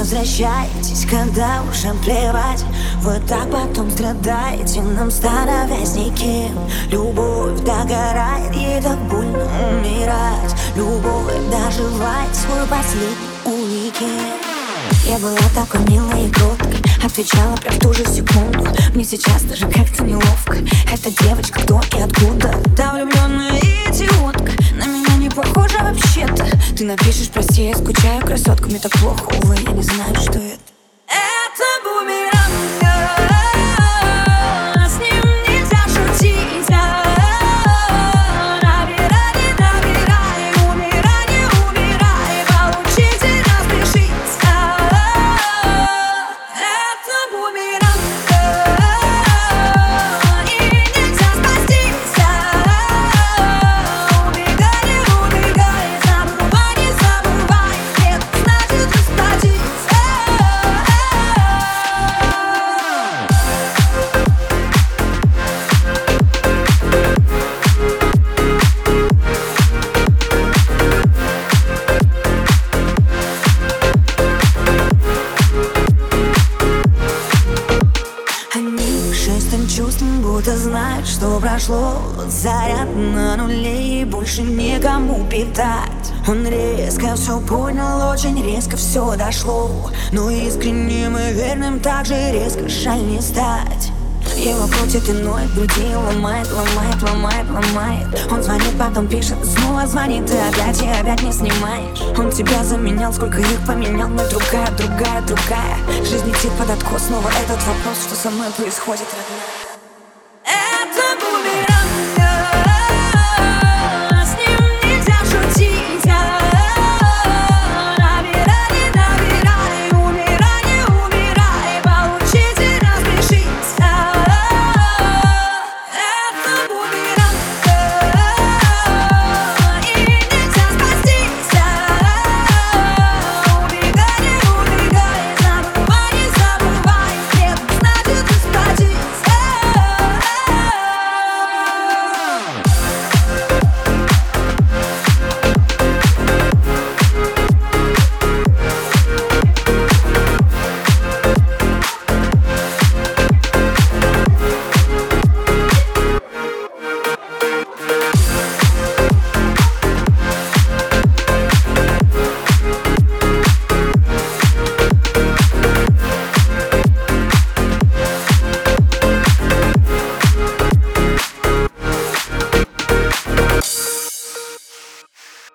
возвращайтесь, когда уже плевать. Вы так потом страдаете, нам становясь никем. Любовь догорает, ей так больно умирать. Любовь доживает свой последний уикенд. Я была такой милой и кроткой Отвечала прям в ту же секунду. Мне сейчас даже как-то неловко. Эта девочка кто и откуда? Та влюбленная Ты напишешь, прости, я скучаю, красотка Мне так плохо, увы, я не знаю, что это знают, что прошло. Заряд на нуле и больше никому питать. Он резко все понял, очень резко все дошло. Но искренним и верным так же резко жаль не стать. Его крутит и ноет, груди ломает, ломает, ломает, ломает. Он звонит, потом пишет, снова звонит и опять, и опять не снимаешь. Он тебя заменял, сколько их поменял, но другая, другая, другая. Жизнь летит под откос, снова этот вопрос, что со мной происходит, родная